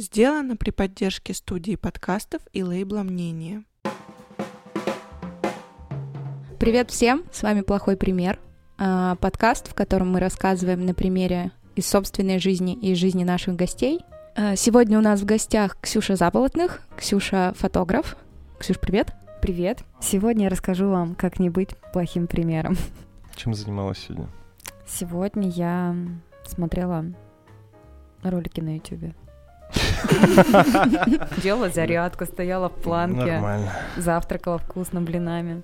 Сделано при поддержке студии подкастов и лейбла «Мнение». Привет всем, с вами «Плохой пример», а, подкаст, в котором мы рассказываем на примере из собственной жизни и из жизни наших гостей. А, сегодня у нас в гостях Ксюша Заболотных, Ксюша фотограф. Ксюш, привет. Привет. Сегодня я расскажу вам, как не быть плохим примером. Чем занималась сегодня? Сегодня я смотрела ролики на Ютубе. Делала зарядку, стояла в планке. Нормально. Завтракала вкусно блинами.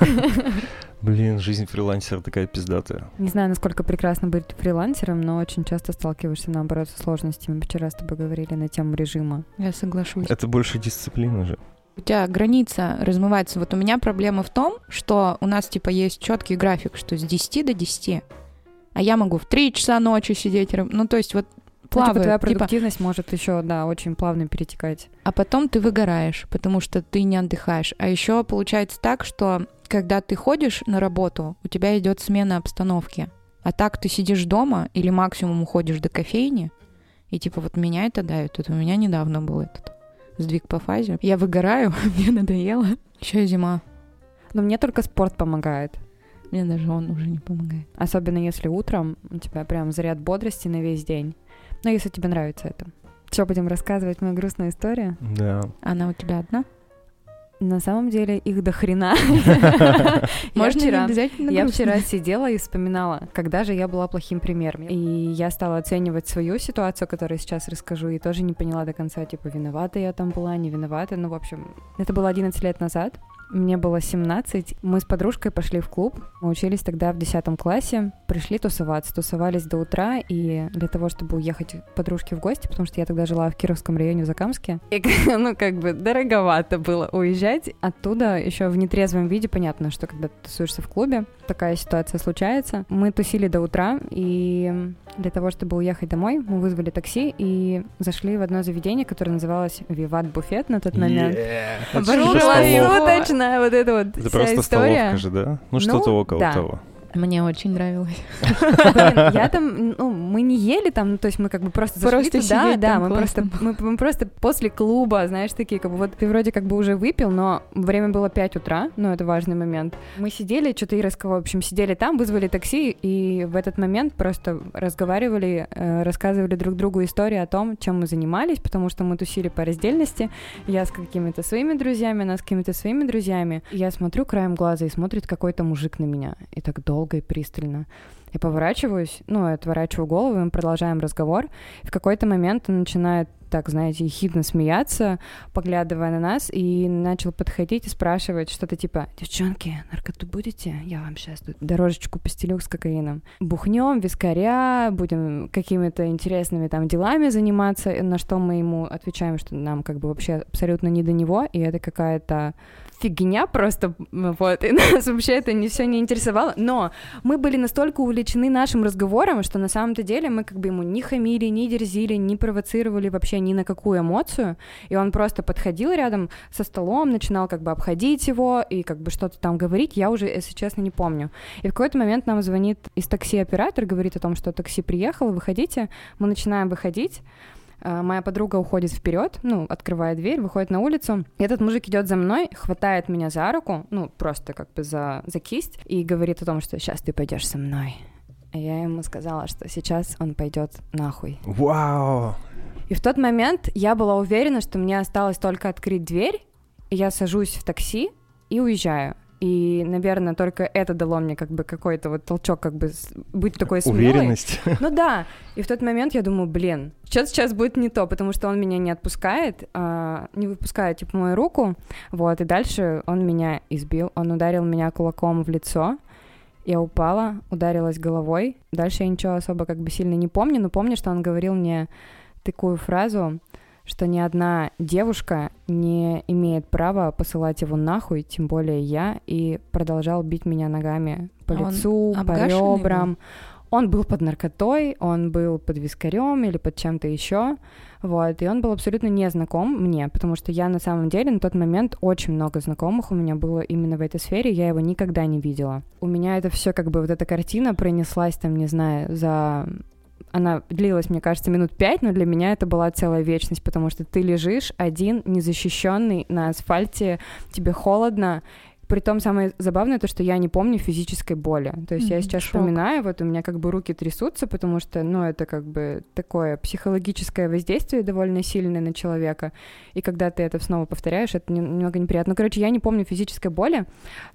Блин, жизнь фрилансера такая пиздатая. Не знаю, насколько прекрасно быть фрилансером, но очень часто сталкиваешься, наоборот, со сложностями. Вчера с тобой говорили на тему режима. Я соглашусь. Это больше дисциплина же. У тебя граница размывается. Вот у меня проблема в том, что у нас типа есть четкий график, что с 10 до 10. А я могу в 3 часа ночи сидеть. Ну, то есть вот плаваю. Ну, типа, твоя типа, продуктивность может еще, да, очень плавно перетекать. а потом ты выгораешь, потому что ты не отдыхаешь. А еще получается так, что когда ты ходишь на работу, у тебя идет смена обстановки. А так ты сидишь дома или максимум уходишь до кофейни, и типа вот меня это давит. Это у меня недавно был этот сдвиг по фазе. Я выгораю, мне надоело. Еще и зима. Но мне только спорт помогает. Мне даже он уже не помогает. Особенно если утром у тебя прям заряд бодрости на весь день. Но если тебе нравится это. Все, будем рассказывать мою грустную историю. Да. Она у тебя одна? На самом деле их до хрена. Можно я вчера, не обязательно я вчера сидела и вспоминала, когда же я была плохим примером. И я стала оценивать свою ситуацию, которую сейчас расскажу, и тоже не поняла до конца, типа, виновата я там была, не виновата. Ну, в общем, это было 11 лет назад. Мне было 17. Мы с подружкой пошли в клуб. Мы учились тогда в 10 классе. Пришли тусоваться. Тусовались до утра. И для того, чтобы уехать к подружке в гости, потому что я тогда жила в Кировском районе в Закамске, и, ну, как бы дороговато было уезжать. Оттуда еще в нетрезвом виде понятно, что когда ты тусуешься в клубе, такая ситуация случается. Мы тусили до утра, и для того, чтобы уехать домой, мы вызвали такси и зашли в одно заведение, которое называлось «Виват Буфет» на тот момент. Yeah. Это. Круглосуточная вот эта вот Это вся просто история. столовка же, да? Ну, что-то около да. того. Мне очень нравилось. Блин, я там, ну, мы не ели там, ну, то есть мы как бы просто зашли Просто туда, да, мы просто, мы, мы просто после клуба, знаешь, такие, как бы вот ты вроде как бы уже выпил, но время было 5 утра, ну, это важный момент. Мы сидели, что-то и в общем, сидели там, вызвали такси, и в этот момент просто разговаривали, э, рассказывали друг другу истории о том, чем мы занимались, потому что мы тусили по раздельности, я с какими-то своими друзьями, она с какими-то своими друзьями. Я смотрю краем глаза, и смотрит какой-то мужик на меня, и так долго и пристально. Я поворачиваюсь, ну, отворачиваю голову, и мы продолжаем разговор. В какой-то момент он начинает так, знаете, ехидно смеяться, поглядывая на нас, и начал подходить и спрашивать что-то типа «Девчонки, наркоту будете? Я вам сейчас тут дорожечку постелю с кокаином. Бухнем, вискаря, будем какими-то интересными там делами заниматься», на что мы ему отвечаем, что нам как бы вообще абсолютно не до него, и это какая-то фигня просто, вот, и нас вообще это не все не интересовало, но мы были настолько увлечены нашим разговором, что на самом-то деле мы как бы ему не хамили, не дерзили, не провоцировали вообще ни на какую эмоцию, и он просто подходил рядом со столом, начинал как бы обходить его и как бы что-то там говорить, я уже, если честно, не помню. И в какой-то момент нам звонит из такси оператор, говорит о том, что такси приехало, выходите, мы начинаем выходить, Моя подруга уходит вперед, ну, открывает дверь, выходит на улицу. Этот мужик идет за мной, хватает меня за руку, ну, просто как бы за, за кисть, и говорит о том, что сейчас ты пойдешь со мной. А я ему сказала, что сейчас он пойдет нахуй. Вау! И в тот момент я была уверена, что мне осталось только открыть дверь, и я сажусь в такси и уезжаю. И, наверное, только это дало мне как бы какой-то вот толчок, как бы быть такой смелой. Уверенность. Ну да. И в тот момент я думаю, блин, что-то сейчас будет не то, потому что он меня не отпускает, а, не выпускает, типа, мою руку, вот, и дальше он меня избил, он ударил меня кулаком в лицо, я упала, ударилась головой, дальше я ничего особо как бы сильно не помню, но помню, что он говорил мне такую фразу, что ни одна девушка не имеет права посылать его нахуй, тем более я, и продолжал бить меня ногами по А лицу, по ребрам. Он был под наркотой, он был под вискарем или под чем-то еще, вот, и он был абсолютно не знаком мне, потому что я на самом деле на тот момент очень много знакомых у меня было именно в этой сфере, я его никогда не видела. У меня это все как бы вот эта картина пронеслась там, не знаю, за она длилась, мне кажется, минут пять, но для меня это была целая вечность, потому что ты лежишь один, незащищенный на асфальте, тебе холодно, Притом самое забавное то, что я не помню физической боли. То есть mm-hmm, я сейчас шок. вспоминаю, вот у меня как бы руки трясутся, потому что, ну, это как бы такое психологическое воздействие довольно сильное на человека. И когда ты это снова повторяешь, это немного неприятно. Ну, короче, я не помню физической боли,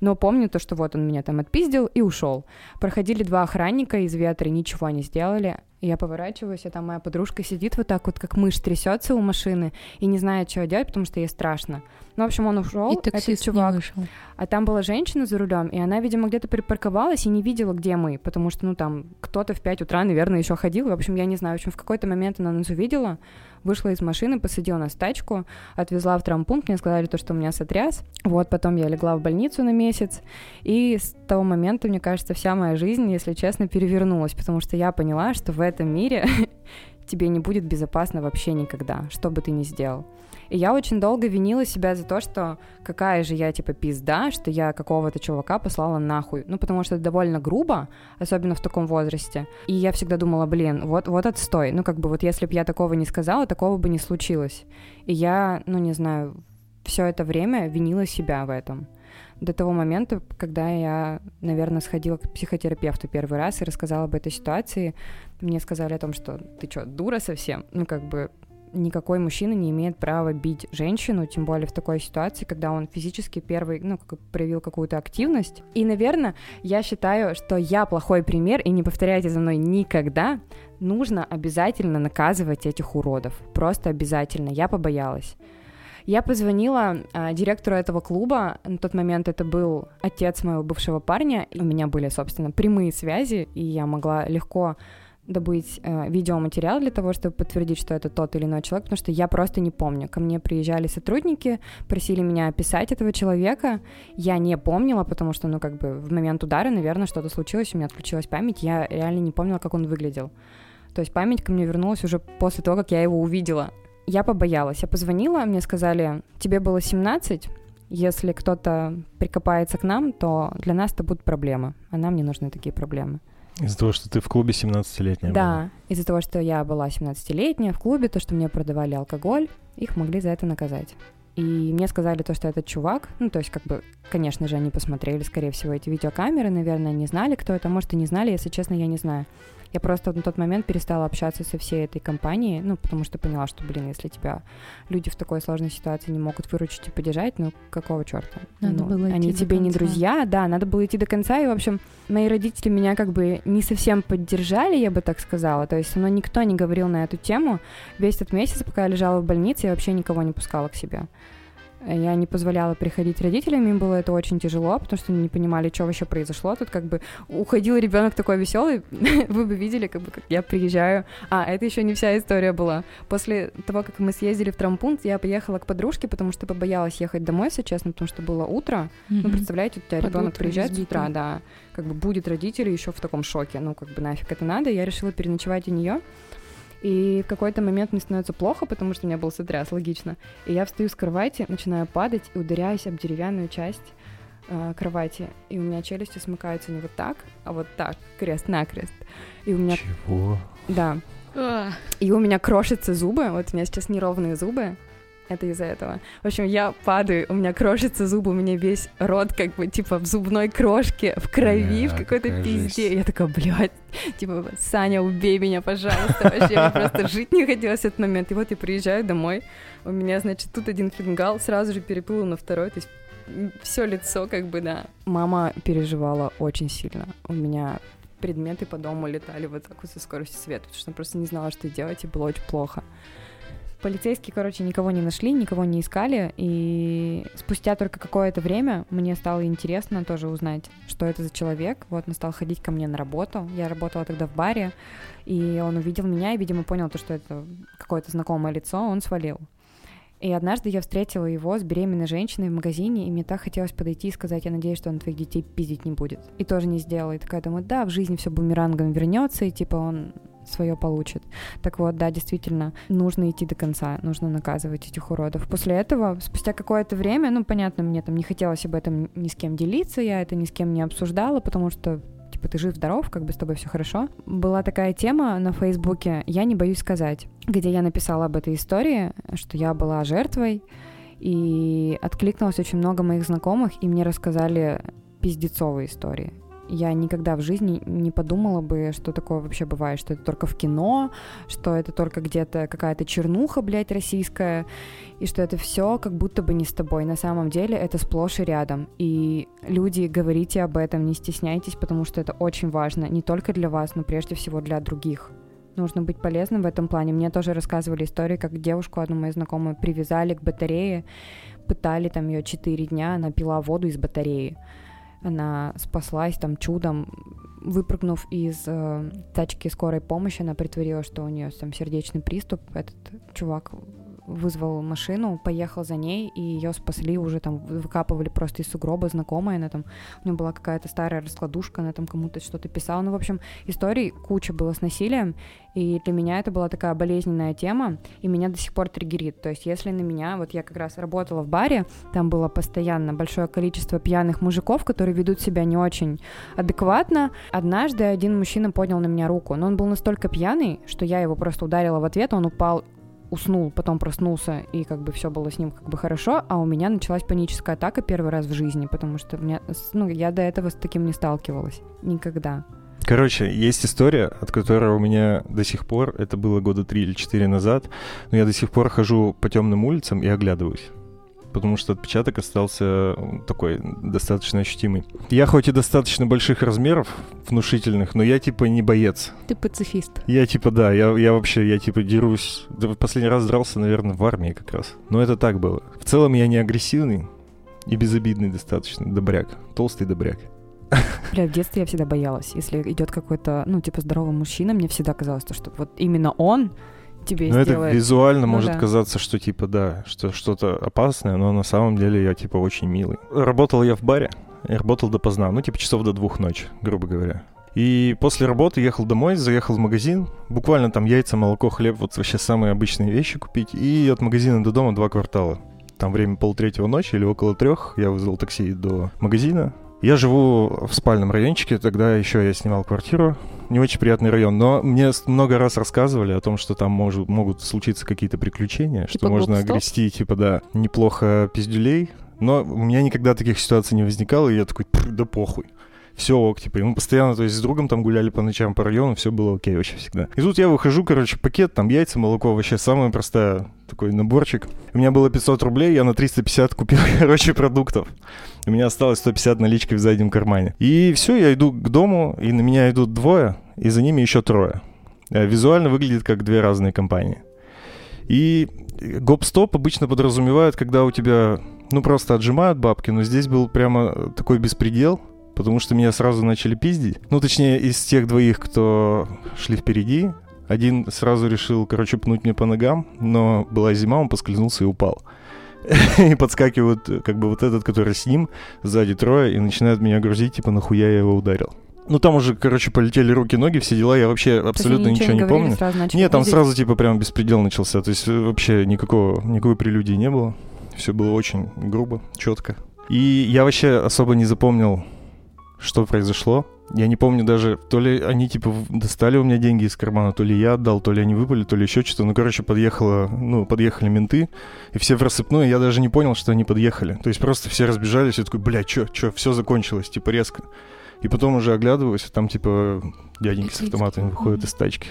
но помню то, что вот он меня там отпиздил и ушел. Проходили два охранника из ветра, ничего не сделали. Я поворачиваюсь, а там моя подружка сидит вот так вот, как мышь трясется у машины и не знает, что делать, потому что ей страшно. Ну, в общем, он ушел, этот чувак. вышел. А там была женщина за рулем, и она, видимо, где-то припарковалась и не видела, где мы, потому что, ну, там кто-то в 5 утра, наверное, еще ходил. В общем, я не знаю. В общем, в какой-то момент она нас увидела, вышла из машины, посадила нас в тачку, отвезла в травмпункт, мне сказали то, что у меня сотряс. Вот, потом я легла в больницу на месяц, и с того момента, мне кажется, вся моя жизнь, если честно, перевернулась, потому что я поняла, что в этом мире тебе не будет безопасно вообще никогда, что бы ты ни сделал. И я очень долго винила себя за то, что какая же я, типа, пизда, что я какого-то чувака послала нахуй. Ну, потому что это довольно грубо, особенно в таком возрасте. И я всегда думала, блин, вот, вот отстой. Ну, как бы вот если бы я такого не сказала, такого бы не случилось. И я, ну, не знаю, все это время винила себя в этом до того момента, когда я, наверное, сходила к психотерапевту первый раз и рассказала об этой ситуации, мне сказали о том, что ты что, дура совсем? Ну, как бы никакой мужчина не имеет права бить женщину, тем более в такой ситуации, когда он физически первый, ну, как проявил какую-то активность. И, наверное, я считаю, что я плохой пример, и не повторяйте за мной никогда, нужно обязательно наказывать этих уродов. Просто обязательно. Я побоялась. Я позвонила э, директору этого клуба. На тот момент это был отец моего бывшего парня. У меня были, собственно, прямые связи, и я могла легко добыть э, видеоматериал для того, чтобы подтвердить, что это тот или иной человек, потому что я просто не помню. Ко мне приезжали сотрудники, просили меня описать этого человека. Я не помнила, потому что, ну, как бы в момент удара, наверное, что-то случилось, у меня отключилась память, я реально не помнила, как он выглядел. То есть память ко мне вернулась уже после того, как я его увидела. Я побоялась. Я позвонила, мне сказали, тебе было 17, если кто-то прикопается к нам, то для нас это будут проблемы, а нам не нужны такие проблемы. Из-за того, что ты в клубе 17-летняя Да, была. из-за того, что я была 17-летняя в клубе, то, что мне продавали алкоголь, их могли за это наказать. И мне сказали то, что этот чувак, ну, то есть, как бы, конечно же, они посмотрели, скорее всего, эти видеокамеры, наверное, не знали, кто это, может, и не знали, если честно, я не знаю. Я просто на тот момент перестала общаться со всей этой компанией, ну, потому что поняла, что, блин, если тебя люди в такой сложной ситуации не могут выручить и поддержать, ну, какого черта? Надо ну, было идти Они до тебе конца. не друзья, да, надо было идти до конца, и, в общем, мои родители меня как бы не совсем поддержали, я бы так сказала, то есть, но никто не говорил на эту тему. Весь этот месяц, пока я лежала в больнице, я вообще никого не пускала к себе. Я не позволяла приходить родителям, им было это очень тяжело, потому что они не понимали, что вообще произошло. Тут как бы уходил ребенок такой веселый, вы бы видели, как бы как я приезжаю. А, это еще не вся история была. После того, как мы съездили в травмпункт, я поехала к подружке, потому что побоялась ехать домой, если честно, потому что было утро. Mm-hmm. Ну, представляете, у тебя ребенок приезжает с утра, да, как бы будет родители еще в таком шоке. Ну, как бы нафиг это надо. Я решила переночевать у нее. И в какой-то момент мне становится плохо, потому что у меня был сотряс, логично. И я встаю с кровати, начинаю падать и ударяюсь об деревянную часть э, кровати. И у меня челюсти смыкаются не вот так, а вот так, крест-накрест. И у меня... Чего? Да. И у меня крошатся зубы, вот у меня сейчас неровные зубы, это из-за этого. В общем, я падаю, у меня крошится зубы, у меня весь рот как бы типа в зубной крошке, в крови, в какой-то пизде. Жесть. Я такая, блядь, типа, Саня, убей меня, пожалуйста. Вообще, мне просто жить не хотелось в этот момент. И вот я приезжаю домой, у меня, значит, тут один фингал, сразу же переплыл на второй, то есть все лицо как бы, да. Мама переживала очень сильно. У меня предметы по дому летали вот так вот со скоростью света, потому что она просто не знала, что делать, и было очень плохо. Полицейские, короче, никого не нашли, никого не искали, и спустя только какое-то время мне стало интересно тоже узнать, что это за человек. Вот он стал ходить ко мне на работу. Я работала тогда в баре, и он увидел меня и, видимо, понял то, что это какое-то знакомое лицо, он свалил. И однажды я встретила его с беременной женщиной в магазине, и мне так хотелось подойти и сказать, я надеюсь, что он твоих детей пиздить не будет. И тоже не сделала. И такая думаю, да, в жизни все бумерангом вернется, и типа он свое получит. Так вот, да, действительно, нужно идти до конца, нужно наказывать этих уродов. После этого, спустя какое-то время, ну, понятно, мне там не хотелось об этом ни с кем делиться, я это ни с кем не обсуждала, потому что типа, ты жив-здоров, как бы с тобой все хорошо. Была такая тема на Фейсбуке «Я не боюсь сказать», где я написала об этой истории, что я была жертвой, и откликнулось очень много моих знакомых, и мне рассказали пиздецовые истории я никогда в жизни не подумала бы, что такое вообще бывает, что это только в кино, что это только где-то какая-то чернуха, блядь, российская, и что это все как будто бы не с тобой. На самом деле это сплошь и рядом. И люди, говорите об этом, не стесняйтесь, потому что это очень важно не только для вас, но прежде всего для других. Нужно быть полезным в этом плане. Мне тоже рассказывали истории, как девушку, одну мою знакомую, привязали к батарее, пытали там ее 4 дня, она пила воду из батареи она спаслась там чудом, выпрыгнув из э, тачки скорой помощи, она притворила, что у нее там сердечный приступ. Этот чувак вызвал машину, поехал за ней, и ее спасли уже там, выкапывали просто из сугроба знакомая, она там, у нее была какая-то старая раскладушка, она там кому-то что-то писала, ну, в общем, историй куча было с насилием, и для меня это была такая болезненная тема, и меня до сих пор триггерит, то есть если на меня, вот я как раз работала в баре, там было постоянно большое количество пьяных мужиков, которые ведут себя не очень адекватно, однажды один мужчина поднял на меня руку, но он был настолько пьяный, что я его просто ударила в ответ, он упал уснул, потом проснулся, и как бы все было с ним как бы хорошо, а у меня началась паническая атака первый раз в жизни, потому что меня, ну, я до этого с таким не сталкивалась. Никогда. Короче, есть история, от которой у меня до сих пор, это было года три или четыре назад, но я до сих пор хожу по темным улицам и оглядываюсь потому что отпечаток остался такой достаточно ощутимый. Я хоть и достаточно больших размеров, внушительных, но я типа не боец. Ты пацифист. Я типа, да, я, я вообще, я типа дерусь. Последний раз дрался, наверное, в армии как раз. Но это так было. В целом я не агрессивный и безобидный достаточно, добряк. Толстый добряк. Бля, в детстве я всегда боялась. Если идет какой-то, ну, типа, здоровый мужчина, мне всегда казалось, что вот именно он тебе ну, сделает. это визуально ну, может да. казаться, что типа да, что что-то опасное, но на самом деле я типа очень милый. Работал я в баре, я работал допоздна, ну типа часов до двух ночи, грубо говоря. И после работы ехал домой, заехал в магазин, буквально там яйца, молоко, хлеб, вот вообще самые обычные вещи купить. И от магазина до дома два квартала. Там время полтретьего ночи или около трех. Я вызвал такси до магазина, я живу в спальном райончике, тогда еще я снимал квартиру. Не очень приятный район, но мне много раз рассказывали о том, что там может, могут случиться какие-то приключения, типа что можно огрести, типа, да, неплохо пиздюлей. Но у меня никогда таких ситуаций не возникало, и я такой, да похуй все ок, типа, и мы постоянно, то есть с другом там гуляли по ночам по району, все было окей вообще всегда. И тут я выхожу, короче, пакет, там яйца, молоко, вообще самая простая такой наборчик. У меня было 500 рублей, я на 350 купил, короче, продуктов. У меня осталось 150 налички в заднем кармане. И все, я иду к дому, и на меня идут двое, и за ними еще трое. Э, визуально выглядит как две разные компании. И гоп-стоп обычно подразумевают, когда у тебя, ну, просто отжимают бабки, но здесь был прямо такой беспредел — потому что меня сразу начали пиздить. Ну, точнее, из тех двоих, кто шли впереди, один сразу решил, короче, пнуть мне по ногам, но была зима, он поскользнулся и упал. И подскакивают, как бы вот этот, который с ним, сзади трое, и начинают меня грузить, типа, нахуя я его ударил. Ну, там уже, короче, полетели руки-ноги, все дела, я вообще абсолютно ничего, ничего не помню. Нет, там сразу, типа, прям беспредел начался, то есть вообще никакого, никакой прелюдии не было. Все было очень грубо, четко. И я вообще особо не запомнил что произошло. Я не помню даже, то ли они, типа, достали у меня деньги из кармана, то ли я отдал, то ли они выпали, то ли еще что-то. Ну, короче, подъехала, ну, подъехали менты, и все в рассыпную, я даже не понял, что они подъехали. То есть просто все разбежались, и такой, бля, чё, чё, все закончилось, типа, резко. И потом уже оглядываюсь, там, типа, дяденьки с автоматами выходят из тачки.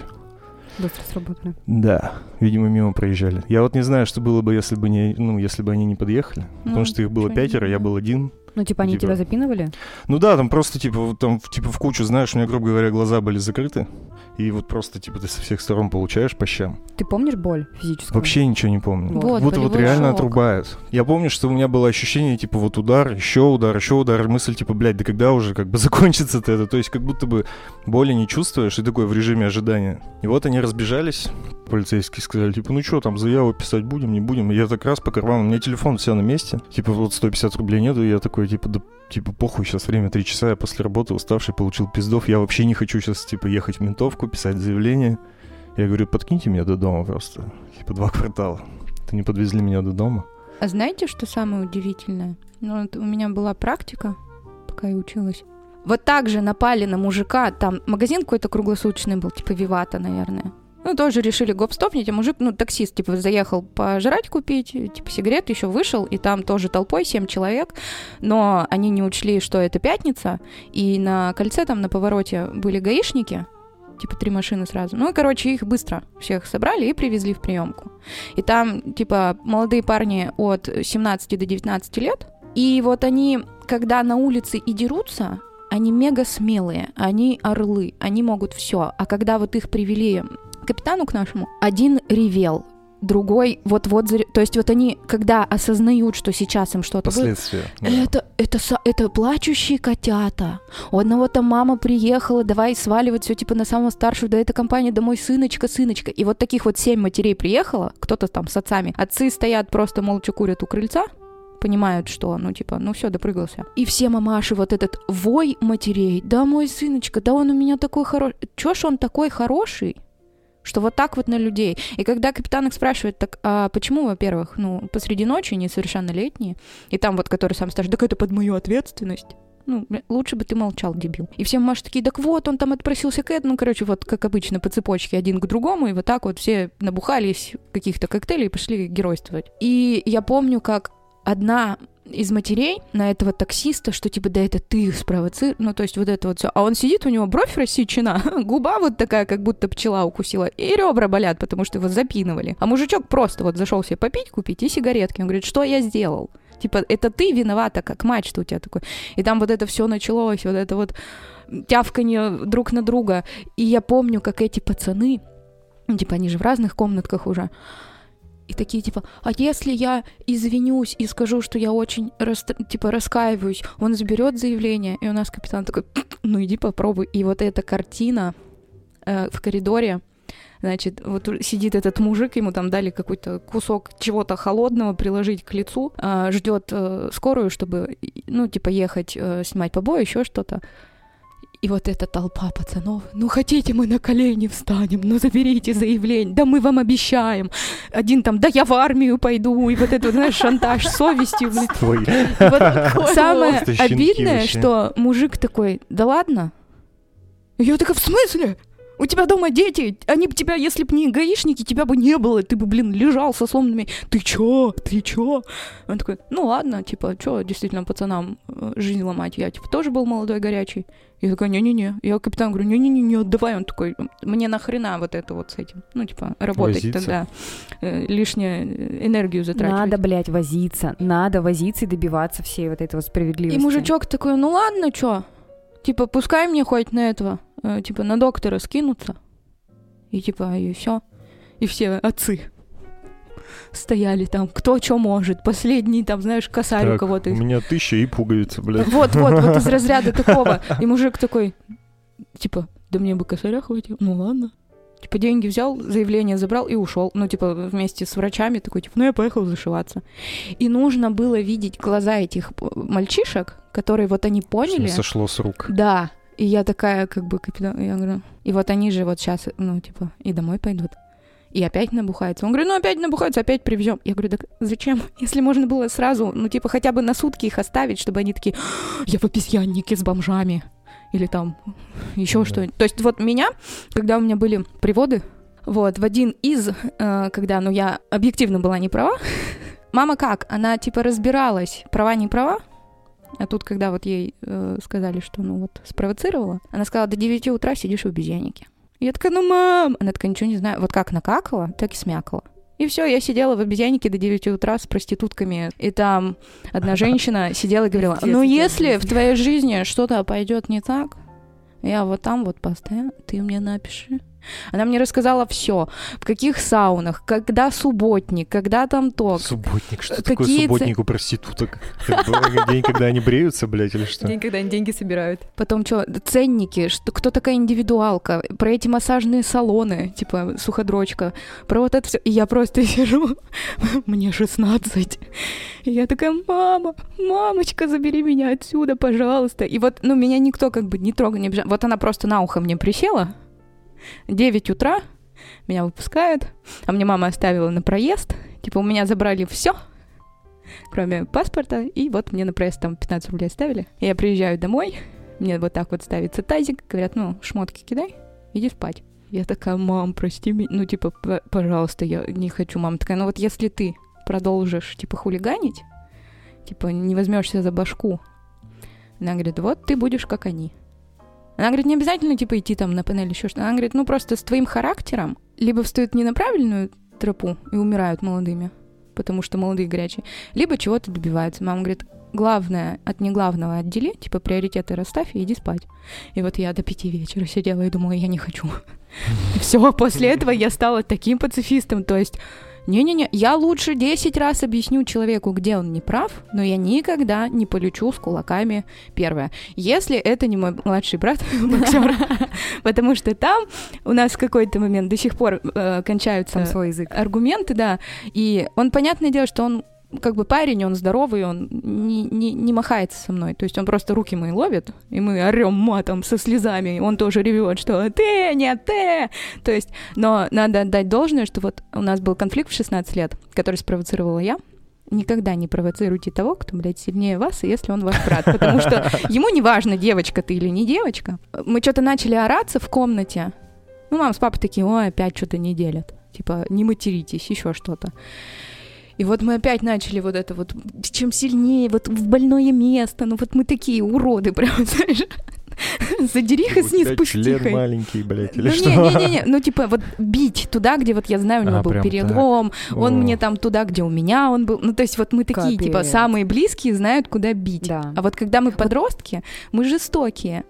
Быстро сработали. Да, видимо, мимо проезжали. Я вот не знаю, что было бы, если бы не, ну, если бы они не подъехали. Ну, потому что их было пятеро, я был один. Ну, типа, они типа... тебя запинывали? Ну да, там просто, типа, там, типа, в кучу, знаешь, у меня, грубо говоря, глаза были закрыты. И вот просто, типа, ты со всех сторон получаешь по щам. Ты помнишь боль физическую? Вообще ничего не помню. Вот, Будто вот реально шок. отрубают. Я помню, что у меня было ощущение, типа, вот удар, еще удар, еще удар. Мысль, типа, блядь, да когда уже как бы закончится-то это? То есть как будто бы боли не чувствуешь, и такой в режиме ожидания. И вот они разбежались, полицейские сказали, типа, ну что, там заяву писать будем, не будем. Я так раз по карману, у меня телефон все на месте. Типа, вот 150 рублей нету, и я такой, типа, да, типа, похуй, сейчас время 3 часа, я после работы уставший, получил пиздов, я вообще не хочу сейчас, типа, ехать в ментовку, писать заявление. Я говорю, подкиньте меня до дома просто. Типа, два квартала. Ты не подвезли меня до дома. А знаете, что самое удивительное? Ну, вот у меня была практика, пока я училась. Вот так же напали на мужика, там магазин какой-то круглосуточный был, типа Вивата, наверное. Ну, тоже решили гоп-стопнить, а мужик, ну, таксист, типа, заехал пожрать купить, типа, сигарет еще вышел, и там тоже толпой семь человек, но они не учли, что это пятница, и на кольце там на повороте были гаишники, типа три машины сразу. Ну, и, короче, их быстро всех собрали и привезли в приемку. И там, типа, молодые парни от 17 до 19 лет, и вот они, когда на улице и дерутся, они мега смелые, они орлы, они могут все. А когда вот их привели капитану к нашему, один ревел, другой вот-вот, заря- то есть вот они, когда осознают, что сейчас им что-то будет, Последствия. да. это, это, это плачущие котята. У одного там мама приехала, давай сваливать все типа на самого старшего, да эта компания, да мой сыночка, сыночка. И вот таких вот семь матерей приехало, кто-то там с отцами. Отцы стоят просто молча курят у крыльца, понимают, что, ну, типа, ну все, допрыгался. И все мамаши, вот этот вой матерей, да мой сыночка, да он у меня такой хороший. Чё ж он такой хороший? Что вот так вот на людей. И когда капитан их спрашивает, так а почему, во-первых, ну, посреди ночи несовершеннолетние, и там вот, который сам старший, так это под мою ответственность. Ну, лучше бы ты молчал, дебил. И все Маши такие, так вот, он там отпросился к этому, ну, короче, вот как обычно, по цепочке один к другому, и вот так вот все набухались каких-то коктейлей и пошли геройствовать. И я помню, как одна из матерей на этого таксиста, что типа, да это ты их спровоцировал, ну то есть вот это вот все. А он сидит, у него бровь рассечена, губа вот такая, как будто пчела укусила, и ребра болят, потому что его запинывали. А мужичок просто вот зашел себе попить, купить и сигаретки. Он говорит, что я сделал? Типа, это ты виновата, как мать, что у тебя такое. И там вот это все началось, вот это вот тявканье друг на друга. И я помню, как эти пацаны, ну, типа, они же в разных комнатках уже, и такие типа, а если я извинюсь и скажу, что я очень рас- типа раскаиваюсь, он заберет заявление, и у нас капитан такой, ну иди попробуй. И вот эта картина э, в коридоре, значит, вот сидит этот мужик, ему там дали какой-то кусок чего-то холодного приложить к лицу, э, ждет э, скорую, чтобы, ну типа ехать э, снимать побои, еще что-то. И вот эта толпа пацанов, ну хотите мы на колени встанем, ну заберите заявление, да мы вам обещаем. Один там, да я в армию пойду, и вот это, знаешь, шантаж совестью. Вот самое обидное, что мужик такой, да ладно? Я такая, в смысле? У тебя дома дети, они бы тебя, если бы не гаишники, тебя бы не было, ты бы, блин, лежал со сломанными. Ты чё? Ты чё? Он такой, ну ладно, типа, чё действительно пацанам э, жизнь ломать? Я, типа, тоже был молодой, горячий. Я такая, не-не-не. Я капитан говорю, не-не-не, не отдавай. Он такой, мне нахрена вот это вот с этим? Ну, типа, работать Возиться. тогда, э, лишнюю энергию затрачивать. Надо, блядь, возиться. Надо возиться и добиваться всей вот этой вот И справедливости. мужичок такой, ну ладно, чё? Типа, пускай мне хоть на этого, э, типа, на доктора скинуться. И типа, и все. И все отцы стояли там, кто что может. Последний там, знаешь, косарь у Так, кого-то. у меня тысяча и пуговицы, блядь. Вот, вот, вот из разряда такого. И мужик такой, типа, да мне бы косаря хватило. Ну ладно. Типа деньги взял, заявление забрал и ушел. Ну, типа, вместе с врачами такой, типа, ну я поехал зашиваться. И нужно было видеть глаза этих п- мальчишек, которые вот они поняли. Что Сошло с рук. Да. И я такая, как бы, капитан, я говорю, и вот они же вот сейчас, ну, типа, и домой пойдут. И опять набухаются. Он говорит, ну опять набухаются, опять привезем. Я говорю, так зачем? Если можно было сразу, ну, типа, хотя бы на сутки их оставить, чтобы они такие, я в обезьяннике с бомжами. Или там еще Да. что-нибудь. То есть вот меня, когда у меня были приводы, вот, в один из, э, когда, ну, я объективно была не права, мама как? Она, типа, разбиралась, права, не права, а тут, когда вот ей э, сказали, что, ну, вот, спровоцировала, она сказала, до 9 утра сидишь в обезьяннике. Я такая, ну, мам! Она такая, ничего не знаю. Вот как накакала, так и смякала. И все, я сидела в обезьяннике до 9 утра с проститутками. И там одна женщина сидела и говорила, ну, если в жизнь». твоей жизни что-то пойдет не так, я вот там вот постоянно, ты мне напиши. Она мне рассказала все, в каких саунах, когда субботник, когда там то. Субботник. Что Какие такое субботник у проституток? День, когда они бреются, блядь, или что? День, когда они деньги собирают. Потом что, ценники, что, кто такая индивидуалка, про эти массажные салоны, типа суходрочка, про вот это все. И я просто сижу, мне 16. И я такая, мама, мамочка, забери меня отсюда, пожалуйста. И вот, ну, меня никто как бы не трогал, не обижал. Вот она просто на ухо мне присела, 9 утра, меня выпускают, а мне мама оставила на проезд. Типа, у меня забрали все, кроме паспорта, и вот мне на проезд там 15 рублей оставили. Я приезжаю домой, Мне вот так вот ставится тазик, говорят, ну, шмотки кидай, иди спать. Я такая, мам, прости меня, ну, типа, пожалуйста, я не хочу. Мама такая, ну вот если ты продолжишь, типа, хулиганить, типа, не возьмешься за башку, она говорит, вот ты будешь как они. Она говорит, не обязательно, типа, идти там на панель еще что Она говорит, ну, просто с твоим характером либо встают не на правильную тропу и умирают молодыми, потому что молодые горячие, либо чего-то добиваются. Мама говорит, главное от неглавного отдели, типа приоритеты расставь и иди спать. И вот я до пяти вечера сидела и думала, я не хочу. Все, после этого я стала таким пацифистом, то есть не-не-не, я лучше 10 раз объясню человеку, где он не прав, но я никогда не полечу с кулаками первое. Если это не мой младший брат, боксер, потому что там у нас в какой-то момент до сих пор э, кончаются аргументы, да, и он, понятное дело, что он как бы парень, он здоровый, он не, не, не махается со мной. То есть он просто руки мои ловит, и мы орем матом со слезами, он тоже ревет, что ты, нет, ты. То есть, но надо отдать должное, что вот у нас был конфликт в 16 лет, который спровоцировала я. Никогда не провоцируйте того, кто, блядь, сильнее вас, если он ваш брат. Потому что ему не важно, девочка ты или не девочка. Мы что-то начали ораться в комнате. Ну, мам с папой такие, ой, опять что-то не делят. Типа, не материтесь, еще что-то. И вот мы опять начали вот это вот, чем сильнее, вот в больное место, ну вот мы такие уроды, прям, знаешь, задери их снизу У тебя член пустихой. маленький, блядь, Ну или не, что? не, не, не, ну типа вот бить туда, где вот я знаю, у него А, был перелом, он О. мне там туда, где у меня он был, ну то есть вот мы такие, типа Капец. самые близкие знают, куда бить. Да. А вот когда мы подростки, мы жестокие.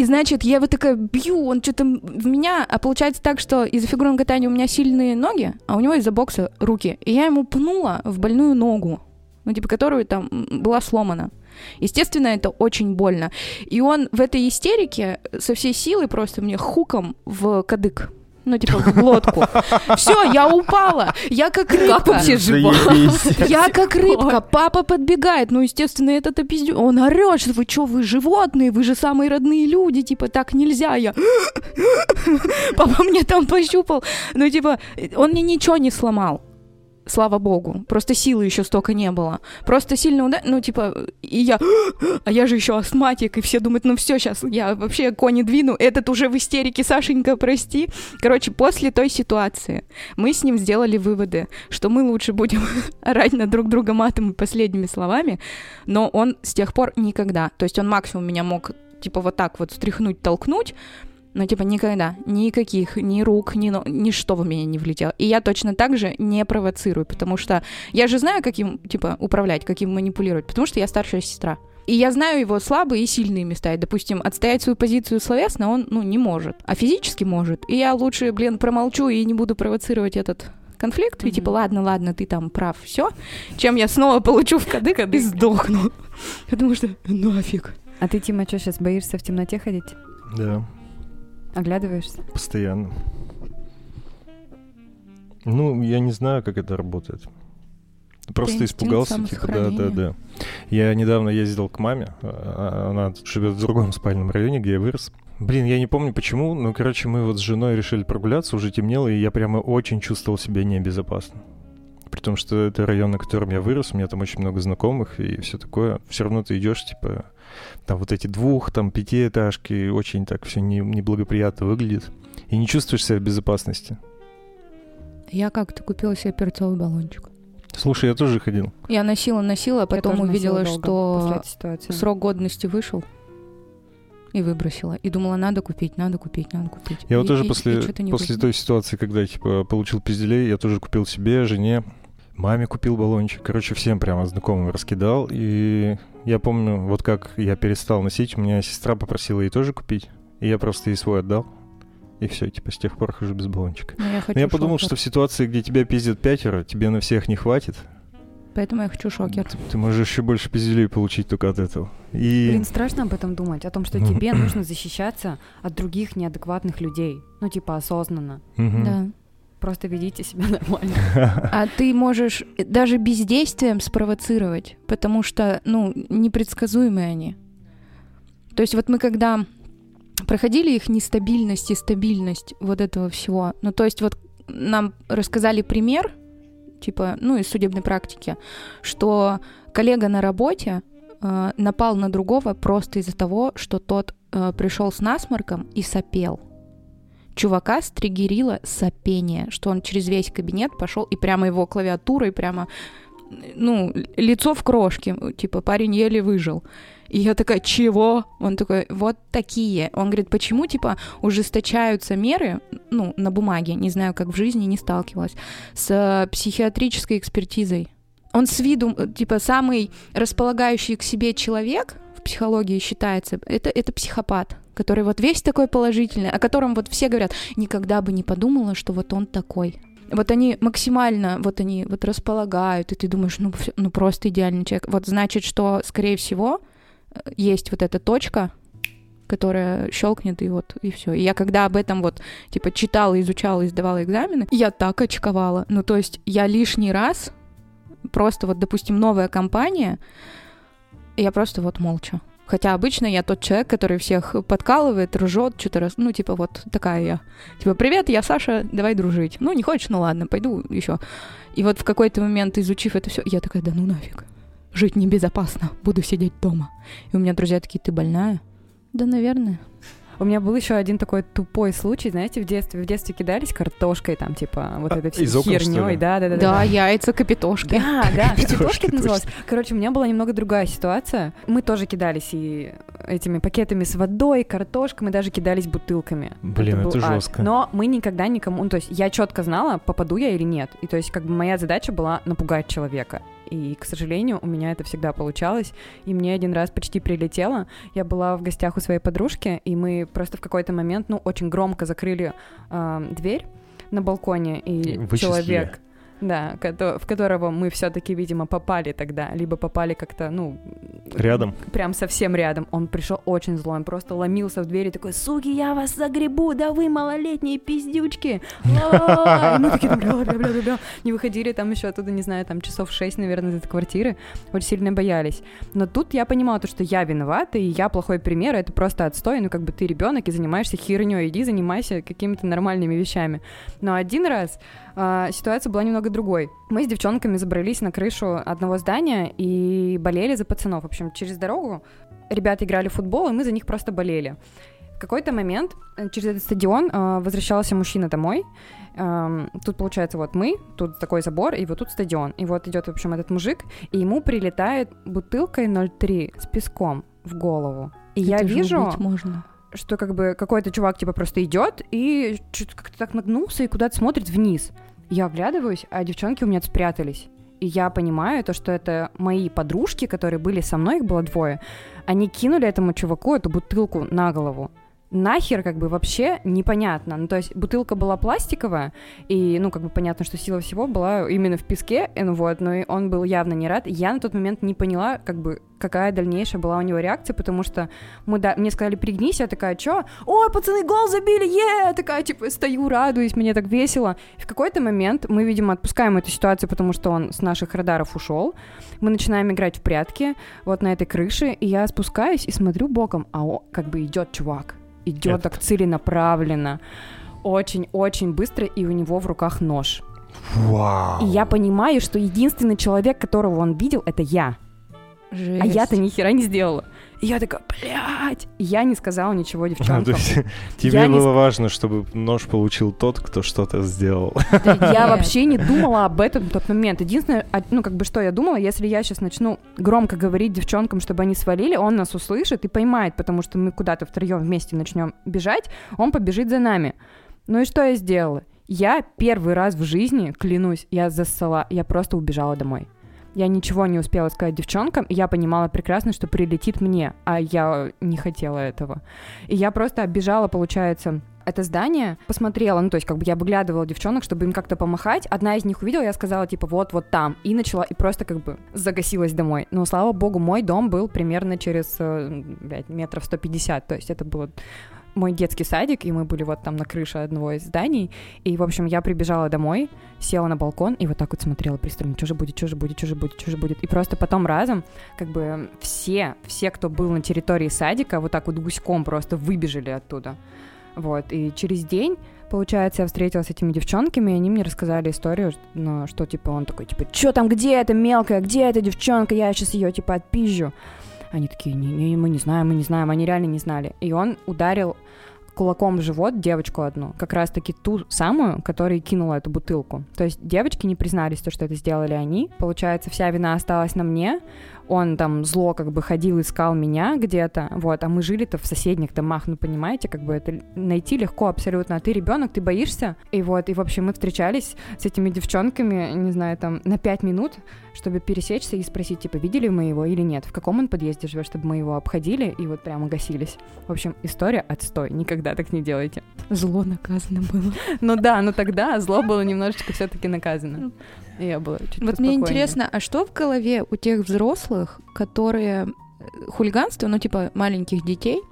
И значит, я вот такая бью, он что-то в меня, а получается так, что из-за фигурного катания у меня сильные ноги, а у него из-за бокса руки. И я ему пнула в больную ногу, ну, типа, которую там была сломана. Естественно, это очень больно. И он в этой истерике со всей силы просто мне хуком в кадык. Ну, типа, в глотку. Все, я упала. Я как рыбка. вообще жива? Я как рыбка, папа подбегает, ну, естественно, этот пиздю, он орет, что вы что, вы животные, вы же самые родные люди, типа, так нельзя, я... Папа мне там пощупал, ну, типа, он мне ничего не сломал, слава богу, просто силы еще столько не было, просто сильно удар, ну, типа, и я, а я же еще астматик, и все думают, ну, все, сейчас я вообще кони двину, этот уже в истерике, Сашенька, прости. Короче, после той ситуации мы с ним сделали выводы, что мы лучше будем орать на друг друга матом и последними словами, но он с тех пор никогда, то есть он максимум меня мог типа вот так вот стряхнуть, толкнуть, но типа никогда, никаких, ни рук, ни но... ничто в меня не влетело. И я точно так же не провоцирую, потому что я же знаю, каким, типа, управлять, каким манипулировать, потому что я старшая сестра. И я знаю его слабые и сильные места. И, допустим, отстоять свою позицию словесно он, ну, не может. А физически может. И я лучше, блин, промолчу и не буду провоцировать этот конфликт. И Мгм. типа, ладно, ладно, ты там прав, все. Чем я снова получу в кадык и сдохну. Потому что нафиг. А ты, Тима, что, сейчас боишься в темноте ходить? Да, Оглядываешься? постоянно. Ну, я не знаю, как это работает. Просто инстинкт испугался, типа, да, да, да. Я недавно ездил к маме, а- а- она живет в другом спальном районе, где я вырос. Блин, я не помню почему, но, короче, мы вот с женой решили прогуляться, уже темнело, и я прямо очень чувствовал себя небезопасно. При том, что это район, на котором я вырос, у меня там очень много знакомых и все такое. Все равно ты идешь, типа, там вот эти двух, там пятиэтажки, очень так все не, неблагоприятно выглядит. И не чувствуешь себя в безопасности. Я как-то купила себе перцовый баллончик. Слушай, я тоже ходил. Я носила, носила, а потом увидела, что срок годности вышел. И выбросила. И думала, надо купить, надо купить, надо купить. Я вот И- тоже и- после, и после купила. той ситуации, когда, типа, получил пизделей, я тоже купил себе, жене, маме купил баллончик. Короче, всем прямо знакомым раскидал. И я помню, вот как я перестал носить, у меня сестра попросила ей тоже купить. И я просто ей свой отдал. И все, типа, с тех пор хожу без баллончика. Но я хочу Но я подумал, шокер. что в ситуации, где тебя пиздят пятеро, тебе на всех не хватит. Поэтому я хочу шокер. Ты, ты можешь еще больше пизделей получить только от этого. И... Блин, страшно об этом думать, о том, что Ну. тебе нужно защищаться от других неадекватных людей. Ну, типа, осознанно. Да. Просто ведите себя нормально. А ты можешь даже бездействием спровоцировать, потому что, ну, непредсказуемые они. То есть вот мы когда проходили их нестабильность и стабильность вот этого всего, ну, то есть вот нам рассказали пример, типа, ну, из судебной практики, что коллега на работе э, напал на другого просто из-за того, что тот э, пришел с насморком и сопел. Чувака стригерило сопение, что он через весь кабинет пошел и прямо его клавиатурой прямо, ну, лицо в крошке, типа парень еле выжил. И я такая, чего? Он такой, вот такие. Он говорит, почему, типа, ужесточаются меры, ну, на бумаге, не знаю, как в жизни, не сталкивалась, с э, психиатрической экспертизой. Он с виду, э, типа, самый располагающий к себе человек в психологии считается, это, это психопат, который вот весь такой положительный, о котором вот все говорят, никогда бы не подумала, что вот он такой. Вот они максимально, вот они вот располагают, и ты думаешь, ну, ну просто идеальный человек. Вот значит, что, скорее всего, э, есть вот эта точка, которая щелкнет, и вот, и все. И я когда об этом вот, типа, читала, изучала и сдавала экзамены, я так очковала. Ну, то есть я лишний раз, просто вот, допустим, новая компания, я просто вот молча. Хотя обычно я тот человек, который всех подкалывает, ржет, что-то раз, ну, типа, вот такая я. Типа, привет, я Саша, давай дружить. Ну, не хочешь, ну ладно, пойду еще. И вот в какой-то момент, изучив это все, я такая, да ну нафиг. Жить небезопасно, буду сидеть дома. И у меня друзья такие, ты больная? Да, наверное. У меня был еще один такой тупой случай, знаете, в детстве. В детстве кидались картошкой, там, типа, вот А, этой всей окон, херней. ли? Да, да, да. Да, яйца, капитошки. Да, да, капитошки это называлось. Короче, у меня была немного другая ситуация. Мы тоже кидались и этими пакетами с водой, картошкой, мы даже кидались бутылками. Блин, это ад. жестко. Но мы никогда никому... Ну, то есть я четко знала, попаду я или нет. И то есть как бы моя задача была напугать человека. И, к сожалению, у меня это всегда получалось. И мне один раз почти прилетело. Я была в гостях у своей подружки, и мы просто в какой-то момент, ну, очень громко закрыли э, дверь на балконе, и Вычислили. человек, да, в которого мы все-таки, видимо, попали тогда, либо попали как-то, ну, Рядом. прям совсем рядом. Он пришел очень злой, он просто ломился в дверь и такой, суки, я вас загребу, да вы малолетние пиздючки. Ла-ла-ла». И мы такие, там, бля-бля-бля-бля. не выходили там еще оттуда, не знаю, там часов шесть, наверное, из этой квартиры, очень сильно боялись. Но тут я понимала то, что я виновата, и я плохой пример, это просто отстой, ну как бы ты ребенок и занимаешься херней, иди занимайся какими-то нормальными вещами. Но один раз ситуация была немного другой. Мы с девчонками забрались на крышу одного здания и болели за пацанов. В общем, через дорогу ребята играли в футбол, и мы за них просто болели. В какой-то момент э, через этот стадион э, возвращался мужчина домой. Эм, тут, получается, вот мы, тут такой забор, и вот тут стадион. И вот идет, в общем, этот мужик, и ему прилетает бутылкой 0,3 с песком в голову. И я Это же вижу, можно. Что как бы какой-то чувак типа просто идет и что-то как-то так нагнулся и куда-то смотрит вниз. Я оглядываюсь, а девчонки у меня спрятались. И я понимаю то, что это мои подружки, которые были со мной, их было двое. Они кинули этому чуваку эту бутылку на голову. Нахер, как бы, вообще непонятно. Ну, то есть бутылка была пластиковая, и, ну, как бы понятно, что сила всего была именно в песке, и, ну, вот, но и он был явно не рад. Я на тот момент не поняла, как бы, какая дальнейшая была у него реакция, потому что мы, да, мне сказали, пригнись, я такая, чё? Ой, пацаны, гол забили, е! Такая, типа, стою, радуюсь, мне так весело. И в какой-то момент мы, видимо, отпускаем эту ситуацию, потому что он с наших радаров ушел. Мы начинаем играть в прятки вот на этой крыше, и я спускаюсь и смотрю боком, а о, как бы идет чувак. Идет Этот. так целенаправленно. Очень-очень быстро, и у него в руках нож. Вау. И я понимаю, что единственный человек, которого он видел, это я. А я-то ни хера не сделала. И я такая, блядь. Я не сказала ничего то девчонкам. есть тебе Я не было важно, чтобы нож получил тот, кто что-то сделал. Я вообще не думала об этом в тот момент. Единственное, а, ну, как бы, что я думала, если я сейчас начну громко говорить девчонкам, чтобы они свалили, он нас услышит и поймает, потому что мы куда-то втроем вместе начнем бежать, он побежит за нами. Ну и что я сделала? Я первый раз в жизни, клянусь, я зассала, я просто убежала домой. Я ничего не успела сказать девчонкам, и я понимала прекрасно, что прилетит мне, а я не хотела этого. И я просто оббежала, получается, это здание, посмотрела, ну, то есть, как бы я выглядывала девчонок, чтобы им как-то помахать. Одна из них увидела, я сказала, типа, вот, вот там. И начала, и просто как бы загасилась домой. Но, слава богу, мой дом был примерно через, э, блядь, метров 150, то есть это было мой детский садик, и мы были вот там на крыше одного из зданий. И, в общем, я прибежала домой, села на балкон и вот так вот смотрела пристально, что же будет, что же будет, что же будет, что же будет. И просто потом разом, как бы, все, все, кто был на территории садика, вот так вот гуськом просто выбежали оттуда. Вот, и через день, получается, я встретилась с этими девчонками, и они мне рассказали историю, ну, что типа, он такой, типа, что там, где эта мелкая, где эта девчонка, я сейчас ее, типа, отпизжу. Они такие, не-не, мы не знаем, мы не знаем, они реально не знали. И он ударил кулаком в живот девочку одну, как раз-таки ту самую, которая кинула эту бутылку. То есть девочки не признались, то, что это сделали они. Получается, вся вина осталась на мне он там зло как бы ходил, искал меня где-то, вот, а мы жили-то в соседних домах, ну, понимаете, как бы это найти легко абсолютно, а ты ребенок, ты боишься, и вот, и, в общем, мы встречались с этими девчонками, не знаю, там, на пять минут, чтобы пересечься и спросить, типа, видели мы его или нет, в каком он подъезде живет, чтобы мы его обходили и вот прямо гасились. В общем, история отстой, никогда так не делайте. Зло наказано было. Ну да, но тогда зло было немножечко все-таки наказано. Я была чуть Вот мне интересно, а что в голове у тех взрослых, которые э, хулиганство, ну, типа маленьких детей,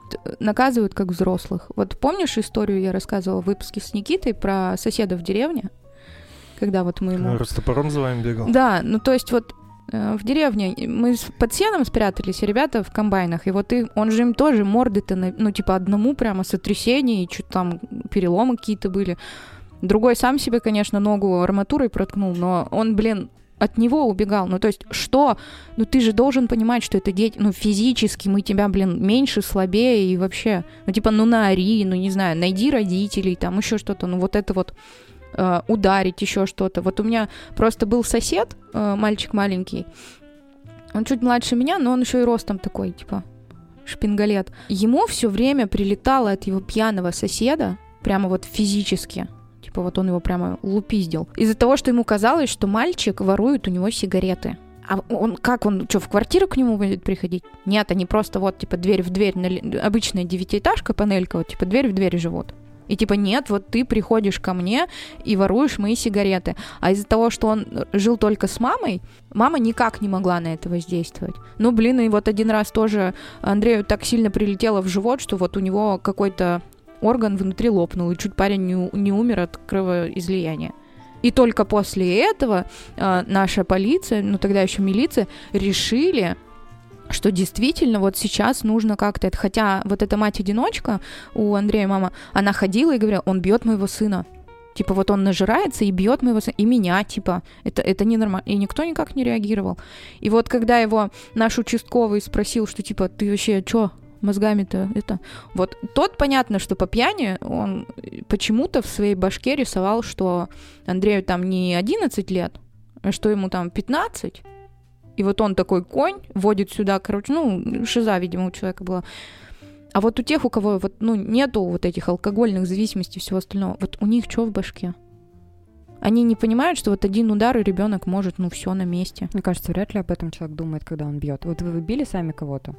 наказывают как взрослых. Вот помнишь историю, я рассказывала в выпуске с Никитой про соседа в деревне? Когда вот мы ему... Растопором за вами бегал? Да, ну то есть вот э, в деревне мы под сеном спрятались, ребята в комбайнах, и вот и, он же им тоже морды-то, ну, типа одному прямо сотрясение, и что-то там переломы какие-то были. Другой сам себе, конечно, ногу арматурой проткнул, но он, блин, от него убегал. Ну, то есть, что? Ну, ты же должен понимать, что это дети, ну, физически мы тебя, блин, меньше, слабее и вообще, ну, типа, ну, на ари, ну, не знаю, найди родителей, там, еще что-то, ну, вот это вот э, ударить, еще что-то. Вот у меня просто был сосед, э, мальчик маленький, он чуть младше меня, но он еще и ростом такой, типа, шпингалет. Ему все время прилетало от его пьяного соседа, прямо вот физически, Типа вот он его прямо лупиздил. Из-за того, что ему казалось, что мальчик ворует у него сигареты. А он как он что, в квартиру к нему будет приходить? Нет, они просто вот типа дверь в дверь, обычная девятиэтажка, панелька, вот типа дверь в дверь живут. И типа, нет, вот ты приходишь ко мне и воруешь мои сигареты. А из-за того, что он жил только с мамой, мама никак не могла на это воздействовать. Ну, блин, и вот один раз тоже Андрею так сильно прилетело в живот, что вот у него какой-то орган внутри лопнул, и чуть парень не, не умер от кровоизлияния. И только после этого э, наша полиция, ну тогда еще милиция, решили, что действительно вот сейчас нужно как-то это. Хотя вот эта мать-одиночка у Андрея мама, она ходила и говорила, он бьет моего сына. Типа вот он нажирается и бьет моего сына, и меня, типа, это, это ненормально. И никто никак не реагировал. И вот когда его наш участковый спросил, что типа, ты вообще что, мозгами-то это... Вот тот, понятно, что по пьяни он почему-то в своей башке рисовал, что Андрею там не 11 лет, а что ему там 15. И вот он такой конь, водит сюда, короче, ну, шиза, видимо, у человека была. А вот у тех, у кого вот, ну, нету вот этих алкогольных зависимостей и всего остального, вот у них что в башке? Они не понимают, что вот один удар, и ребенок может, ну, все на месте. Мне кажется, вряд ли об этом человек думает, когда он бьет. Вот вы били сами кого-то?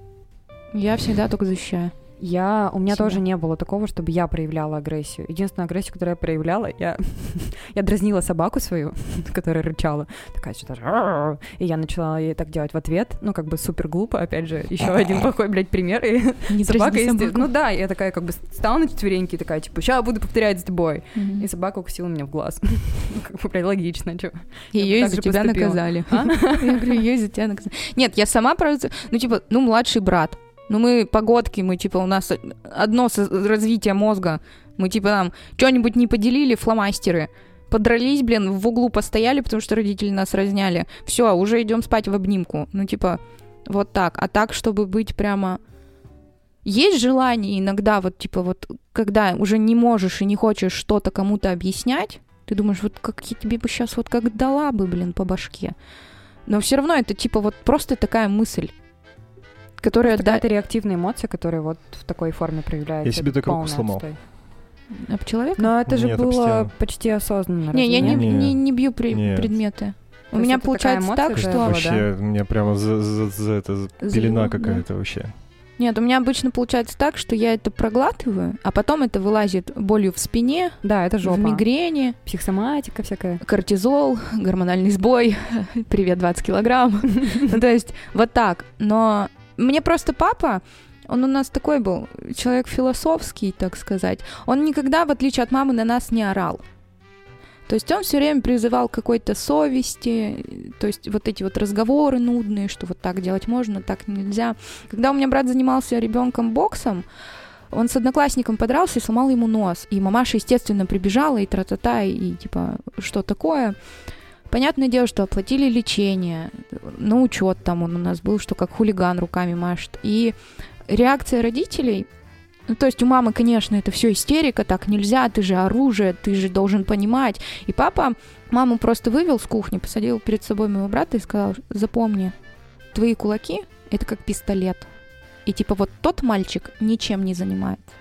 Я всегда только защищаю. Я, у меня себя. тоже не было такого, чтобы я проявляла агрессию. Единственная агрессия, которую я проявляла, я, я дразнила собаку свою, которая рычала, такая что-то, и я начала ей так делать в ответ, ну, как бы супер глупо, опять же, еще один плохой, блядь, пример, и не собака, есть, ну да, я такая как бы стала на четвереньки, такая, типа, сейчас буду повторять с тобой, и собака укусила меня в глаз. ну, как бы, блядь, логично, что. Ее из-за тебя наказали. А? Я говорю, ее из-за тебя наказали. Нет, я сама, правда, ну, типа, ну, младший брат, ну, мы погодки, мы, типа, у нас одно развитие мозга. Мы, типа, там, что-нибудь не поделили, фломастеры. Подрались, блин, в углу постояли, потому что родители нас разняли. Все, уже идем спать в обнимку. Ну, типа, вот так. А так, чтобы быть прямо... Есть желание иногда, вот, типа, вот, когда уже не можешь и не хочешь что-то кому-то объяснять, ты думаешь, вот как я тебе бы сейчас вот как дала бы, блин, по башке. Но все равно это, типа, вот просто такая мысль которая... Это да... реактивная эмоция, которая вот в такой форме проявляется. Я себе такой руку сломал. Отстой. Об человека? Но это же Нет, было почти осознанно. Не, я не, не, не бью при, предметы. У То меня получается так, что... Вообще, у меня прямо за, за, за это пелена какая-то вообще. Нет, у меня обычно получается так, что я это проглатываю, а потом это вылазит болью в спине, да, это жопа. в мигрени, психосоматика всякая, кортизол, гормональный сбой, привет 20 килограмм, ну, то есть вот так. Но мне просто папа, он у нас такой был, человек философский, так сказать. Он никогда, в отличие от мамы, на нас не орал. То есть он все время призывал к какой-то совести, то есть вот эти вот разговоры нудные, что вот так делать можно, так нельзя. Когда у меня брат занимался ребенком боксом, он с одноклассником подрался и сломал ему нос. И мамаша, естественно, прибежала и тра-та-та, и типа, что такое? Понятное дело, что оплатили лечение, на учет там он у нас был, что как хулиган руками машет. И реакция родителей, ну, то есть у мамы, конечно, это все истерика, так нельзя, ты же оружие, ты же должен понимать. И папа маму просто вывел с кухни, посадил перед собой моего брата и сказал, запомни, твои кулаки — это как пистолет. И типа вот тот мальчик ничем не занимается,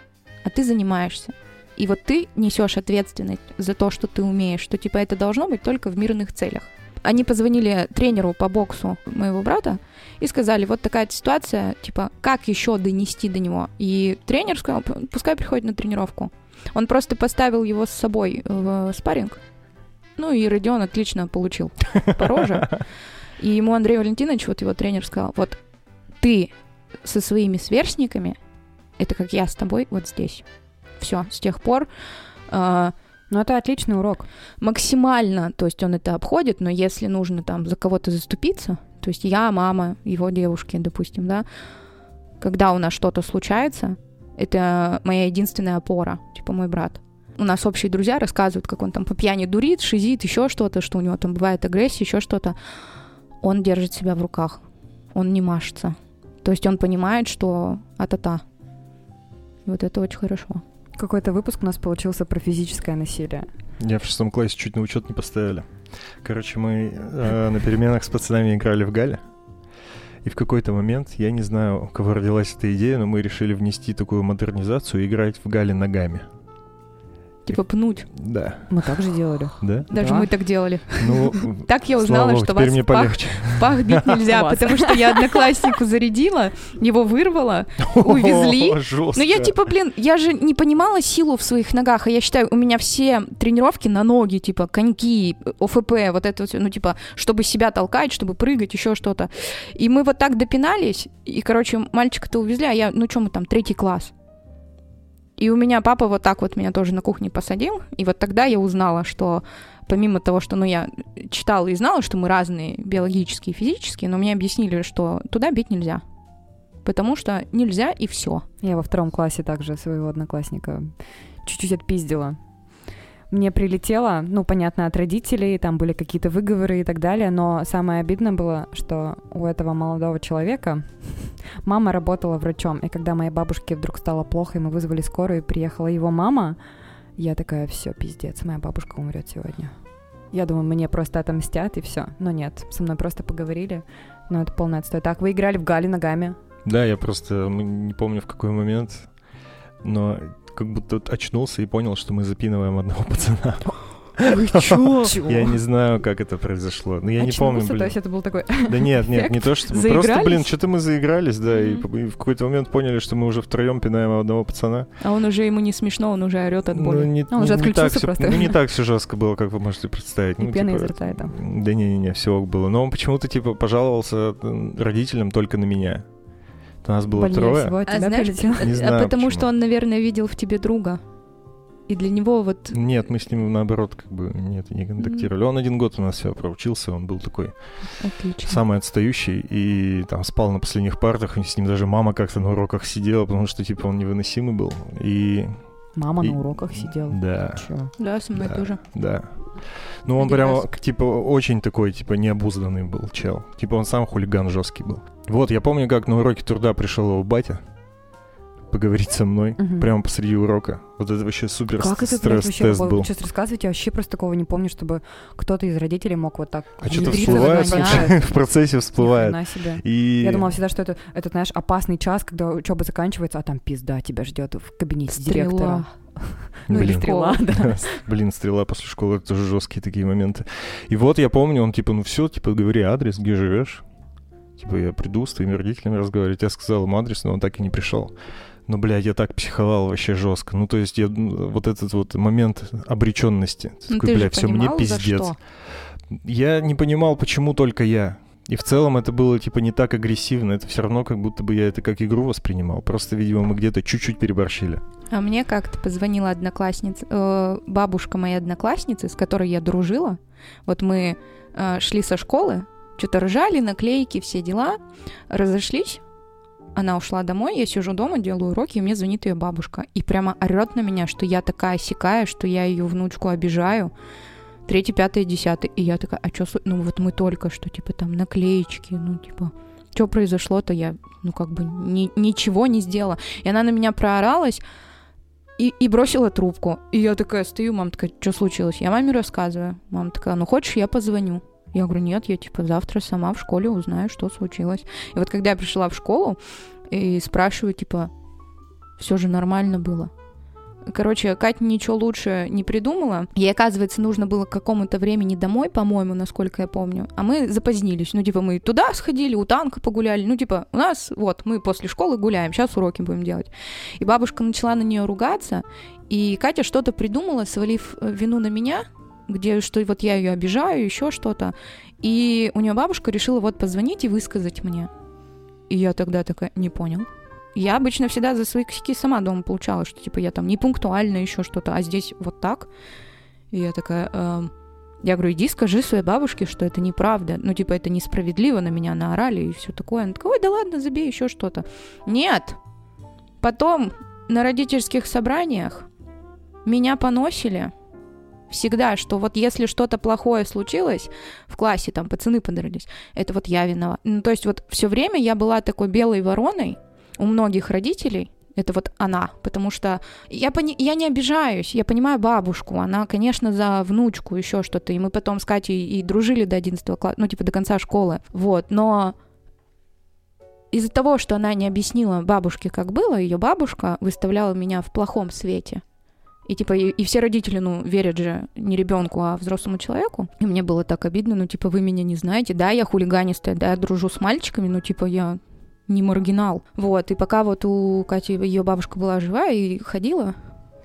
а ты занимаешься. И вот ты несешь ответственность за то, что ты умеешь, что типа это должно быть только в мирных целях. Они позвонили тренеру по боксу моего брата и сказали, вот такая ситуация, типа, как еще донести до него? И тренер сказал, пускай приходит на тренировку. Он просто поставил его с собой в спарринг. Ну и Родион отлично получил по роже. И ему Андрей Валентинович, вот его тренер, сказал, вот ты со своими сверстниками, это как я с тобой вот здесь. Все, с тех пор э, Ну, это отличный урок. максимально, то есть он это обходит, но если нужно там за кого-то заступиться, то есть я, мама, его девушки, допустим, да, когда у нас что-то случается, это моя единственная опора, типа мой брат. У нас общие друзья рассказывают, как он там по пьяни дурит, шизит, еще что-то, что у него там бывает агрессия, еще что-то. Он держит себя в руках, он не машется. То есть он понимает, что а-та-та. Вот это очень хорошо. Какой-то выпуск у нас получился про физическое насилие. Я в шестом классе чуть на учет не поставили. Короче, мы э, на переменах с пацанами играли в Гале. И в какой-то момент, я не знаю, у кого родилась эта идея, но мы решили внести такую модернизацию и играть в Гале ногами. Типа пнуть. Да. Мы так же делали. Да? Даже Да. мы так делали. Ну, Так я узнала, богу, что вас мне пах, пах бить нельзя, потому что я однокласснику зарядила, его вырвала, увезли. О, жестко. Ну я типа, блин, я же не понимала силу в своих ногах, а я считаю, у меня все тренировки на ноги, типа коньки, ОФП, вот это вот, ну типа, чтобы себя толкать, чтобы прыгать, еще что-то. И мы вот так допинались, и, короче, мальчика-то увезли, а я, ну что мы там, третий класс. И у меня папа вот так вот меня тоже на кухне посадил, и вот тогда я узнала, что помимо того, что, ну, я читала и знала, что мы разные биологически и физически, но мне объяснили, что туда бить нельзя. Потому что нельзя и все. Я во втором классе также своего одноклассника чуть-чуть отпиздила. Мне прилетело, ну, понятно, от родителей, там были какие-то выговоры и так далее, но самое обидное было, что у этого молодого человека мама работала врачом, и когда моей бабушке вдруг стало плохо, и мы вызвали скорую, и приехала его мама, я такая, все, пиздец, моя бабушка умрет сегодня. Я думаю, мне просто отомстят, и все. Но нет, со мной просто поговорили, но это полный отстой. Так, вы играли в Гали ногами. Да, я просто не помню в какой момент, но как будто очнулся и понял, что мы запинываем одного пацана. Вы чё? Я не знаю, как это произошло. Ну, я не помню, То блин. есть это был такой... Да нет, нет, не то, что... Просто, блин, что-то мы заигрались, да, и в какой-то момент поняли, что мы уже втроем пинаем одного пацана. А он уже ему не смешно, он уже орет от Ну, боли. не, Он уже отключился просто. ну, не так все жестко было, как вы можете представить. И Ну, пена типа, изо рта это. Да не-не-не, все ок было. Но он почему-то, типа, пожаловался родителям только на меня. Нас было Больнее трое. всего от А тебя знаешь, прилетело. Не а знаю, потому почему. что он, наверное, видел в тебе друга. И для него вот... Нет, мы с ним наоборот как бы нет, не контактировали. Он один год у нас все проучился, он был такой Отлично. самый отстающий и там спал на последних партах, и с ним даже мама как-то на уроках сидела, потому что типа он невыносимый был. И Мама И- на уроках сидела. да, Чё? Да, со мной Да. тоже. да. Ну он Один прямо раз. к- типа очень такой типа необузданный был чел. Типа он сам хулиган жесткий был. Вот я помню, как на уроке труда пришел его батя поговорить со мной Мгм. прямо посреди урока. Вот это вообще супер Как это, блядь, вообще? был. сейчас рассказываете, я вообще просто такого не помню, чтобы кто-то из родителей мог вот так... А что-то всплывает, в процессе всплывает. Себе. И... Я думала всегда, что это, это, знаешь, опасный час, когда учеба заканчивается, а там пизда тебя ждет в кабинете директора. Ну или стрела, да. Блин, стрела после школы, это тоже жесткие такие моменты. И вот я помню, он типа, ну все, типа, говори адрес, где живешь. Типа, я приду с твоими родителями разговаривать. Я сказал ему адрес, но он так и не пришел. Ну, блядь, я так психовал вообще жестко. Ну, то есть, я, вот этот вот момент обреченности. Ну такой, ты блядь, все, мне понимал, пиздец. что? Я не понимал, почему только я. И в целом это было, типа, не так агрессивно. Это все равно, как будто бы я это как игру воспринимал. Просто, видимо, мы где-то чуть-чуть переборщили. А мне как-то позвонила одноклассница, э, бабушка моей одноклассницы, с которой я дружила. Вот мы э, шли со школы, что-то ржали, наклейки, все дела, разошлись. Она ушла домой, я сижу дома, делаю уроки, и мне звонит ее бабушка. И прямо орет на меня, что я такая сякая, что я ее внучку обижаю. третий, пятый, десятый. И я такая, а что, ну вот мы только что, типа, там, наклеечки, ну, типа, что произошло-то, я, ну, как бы ни, ничего не сделала. И она на меня прооралась и, и бросила трубку. И я такая стою, мама такая, что случилось? Я маме рассказываю. Мама такая, ну, хочешь, я позвоню? Я говорю, нет, я, типа, завтра сама в школе узнаю, что случилось. И вот когда я пришла в школу и спрашиваю, типа, все же нормально было. Короче, Катя ничего лучше не придумала. Ей, оказывается, нужно было к какому-то времени домой, по-моему, насколько я помню. А мы запозднились. Ну, типа, мы туда сходили, у танка погуляли. Ну, типа, у нас, вот, мы после школы гуляем, сейчас уроки будем делать. И бабушка начала на нее ругаться, и Катя что-то придумала, свалив э, вину на меня, где что вот я ее обижаю, еще что-то. И у нее бабушка решила вот позвонить и высказать мне. И я тогда такая, не понял. Я обычно всегда за свои косяки сама дома получала, что типа я там не пунктуальна, еще что-то, а здесь вот так. И я такая, эм, я говорю, иди скажи своей бабушке, что это неправда. Ну, типа, это несправедливо, на меня наорали и все такое. Она такая, ой, да ладно, забей еще что-то. Нет. Потом на родительских собраниях меня поносили всегда, что вот если что-то плохое случилось в классе, там пацаны подрались, это вот я виноват. Ну, то есть вот все время я была такой белой вороной у многих родителей, это вот она, потому что я, пони... я не обижаюсь, я понимаю бабушку, она, конечно, за внучку еще что-то, и мы потом с Катей и дружили до 11 класса, ну, типа, до конца школы, вот, но из-за того, что она не объяснила бабушке, как было, ее бабушка выставляла меня в плохом свете. И типа, и, и все родители, ну, верят же не ребенку, а взрослому человеку. И мне было так обидно, ну, типа, вы меня не знаете, да, я хулиганистая, да, я дружу с мальчиками, ну, типа, я не маргинал. Вот, и пока вот у Кати ее бабушка была жива и ходила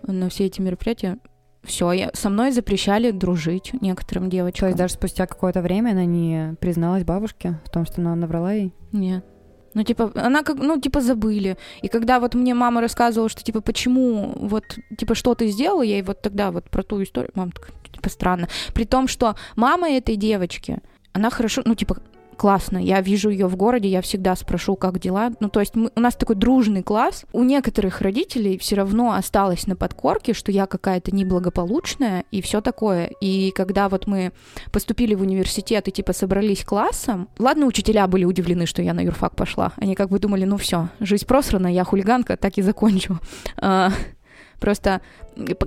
на все эти мероприятия, все, я, со мной запрещали дружить некоторым девочкам. То есть даже спустя какое-то время она не призналась бабушке в том, что она наврала ей? Нет. Ну, типа, она как, ну, типа, забыли. И когда вот мне мама рассказывала, что, типа, почему, вот, типа, что ты сделала, я ей вот тогда вот про ту историю, мама такая, типа, странно. При том, что мама этой девочки, она хорошо, ну, типа, классно. Я вижу ее в городе, я всегда спрошу, как дела. Ну, то есть мы, у нас такой дружный класс. У некоторых родителей все равно осталось на подкорке, что я какая-то неблагополучная и все такое. И когда вот мы поступили в университет и типа собрались классом, ладно, учителя были удивлены, что я на юрфак пошла. Они как бы думали, ну все, жизнь просрана, я хулиганка, так и закончу. А, Просто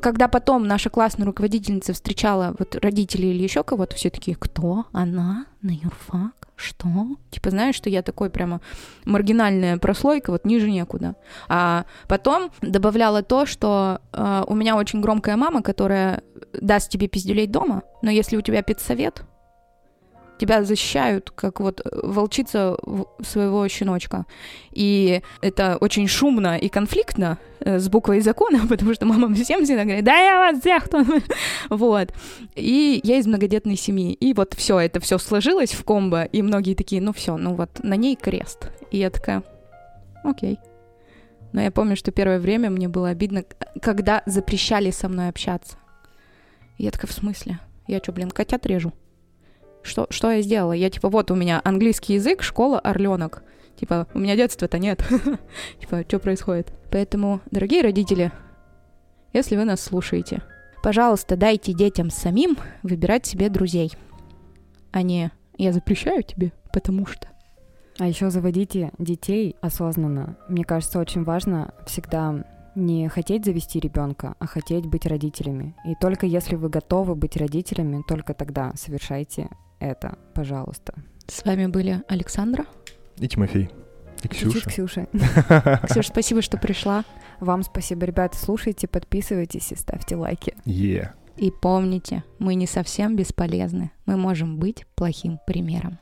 когда потом наша классная руководительница встречала вот родителей или еще кого-то, все такие, кто она на юрфак? Что? Типа, знаешь, что я такой прямо маргинальная прослойка, вот ниже некуда. А потом добавляла то, что э, у меня очень громкая мама, которая даст тебе пиздюлей дома, но если у тебя педсовет, тебя защищают, как вот э, волчица своего щеночка. И это очень шумно и конфликтно э, с буквой закона, потому что мама всем всегда говорит, да я вас всех Вот. И я из многодетной семьи. И вот все, это все сложилось в комбо, и многие такие, ну все, ну вот на ней крест. И я такая, окей. Но я помню, что первое время мне было обидно, когда запрещали со мной общаться. Я такая, в смысле? Я что, блин, котят режу? Что, что я сделала? Я типа, вот у меня английский язык, школа, орленок. Типа, у меня детства-то нет. типа, что происходит? Поэтому, дорогие родители, если вы нас слушаете, пожалуйста, дайте детям самим выбирать себе друзей, а не «я запрещаю тебе, потому что». А еще заводите детей осознанно. Мне кажется, очень важно всегда не хотеть завести ребенка, а хотеть быть родителями. И только если вы готовы быть родителями, только тогда совершайте это, пожалуйста. С вами были Александра и Тимофей. И Ксюша. Ксюша. Ксюша, спасибо, что пришла. Вам спасибо, ребята. Слушайте, подписывайтесь и ставьте лайки. Yeah. И помните, мы не совсем бесполезны. Мы можем быть плохим примером.